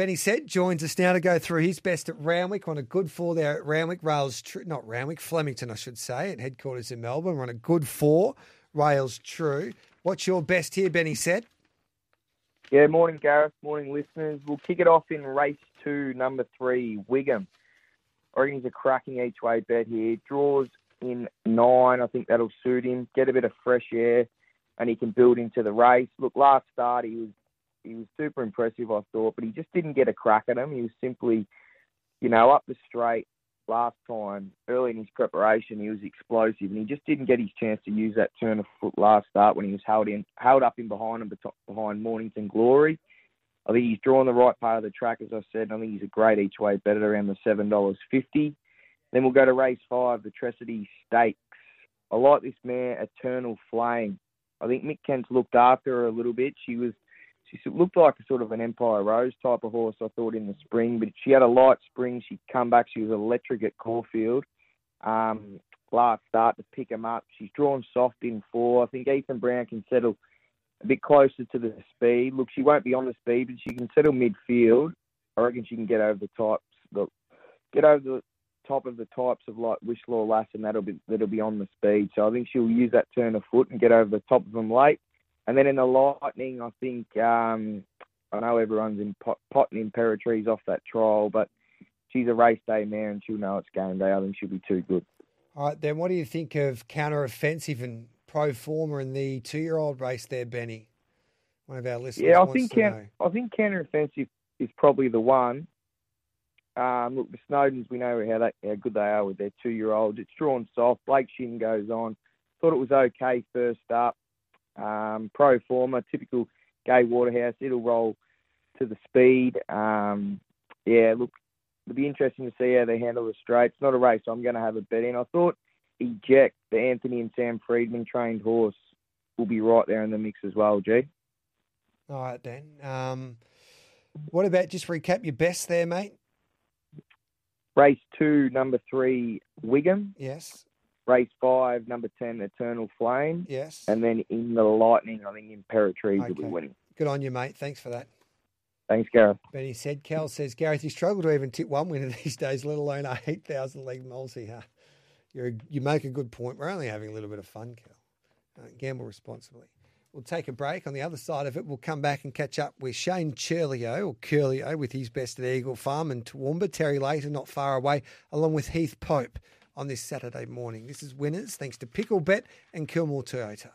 Benny Said joins us now to go through his best at Randwick on a good four there at Randwick. Rails, true, not Randwick, Flemington, I should say, at headquarters in Melbourne. We're on a good four. Rails true. What's your best here, Benny Said? Yeah, morning, Gareth. Morning, listeners. We'll kick it off in race two, number three, Wiggum. I a cracking each way bet here. Draws in nine. I think that'll suit him. Get a bit of fresh air, and he can build into the race. Look, last start he was he was super impressive, I thought, but he just didn't get a crack at him. He was simply, you know, up the straight last time, early in his preparation, he was explosive, and he just didn't get his chance to use that turn of foot last start when he was held in, held up in behind him, behind Mornington Glory. I think he's drawn the right part of the track, as I said. I think he's a great each way bet at around the seven dollars fifty. Then we'll go to race five, the Triscay Stakes. I like this mare, Eternal Flame. I think Mick Kent's looked after her a little bit. She was she looked like a sort of an Empire Rose type of horse, I thought, in the spring. But she had a light spring. She'd come back. She was electric at Caulfield. Um, last start to pick him up. She's drawn soft in four. I think Ethan Brown can settle a bit closer to the speed. Look, she won't be on the speed, but she can settle midfield. I reckon she can get over the types, the, get over the top of the types of like Wishlaw Lass, and that'll be that'll be on the speed. So I think she'll use that turn of foot and get over the top of them late. And then in the Lightning, I think um, I know everyone's in pot, potting Imperatrice off that trial, but she's a race day mare and she'll know it's game day. I think she'll be too good. All right, then what do you think of counter offensive and pro forma in the two year old race there, Benny? One of our listeners. Yeah, I think can, I think counter offensive is probably the one. Um, look, the Snowdens, we know how, they, how good they are with their two year olds. It's drawn soft. Blake Shinn goes on. Thought it was okay first up. Um, pro forma, typical Gay Waterhouse. It'll roll to the speed. Um, yeah, look, it'll be interesting to see how they handle the straight. It's not a race, so I'm going to have a bet in. I thought Eject, the Anthony and Sam Freedman trained horse, will be right there in the mix as well, G. All right, Dan. Um, what about just recap your best there, mate? Race two, number three, Wigan. Yes race five, number 10, Eternal Flame. Yes. And then in the Lightning, I think Imperatrice okay. will be winning. Good on you, mate. Thanks for that. Thanks, Gareth. Benny Said, Cal says, Gareth, you struggle to even tip one winner these days, let alone a 8,000 leg multi. Huh? you you make a good point. We're only having a little bit of fun, Cal. Uh, gamble responsibly. We'll take a break. On the other side of it, we'll come back and catch up with Shane Churlio, or Curlio, with his best at Eagle Farm and Toowoomba. Terry Later, not far away, along with Heath Pope on this Saturday morning. This is Winners thanks to Picklebet and Kilmore Toyota.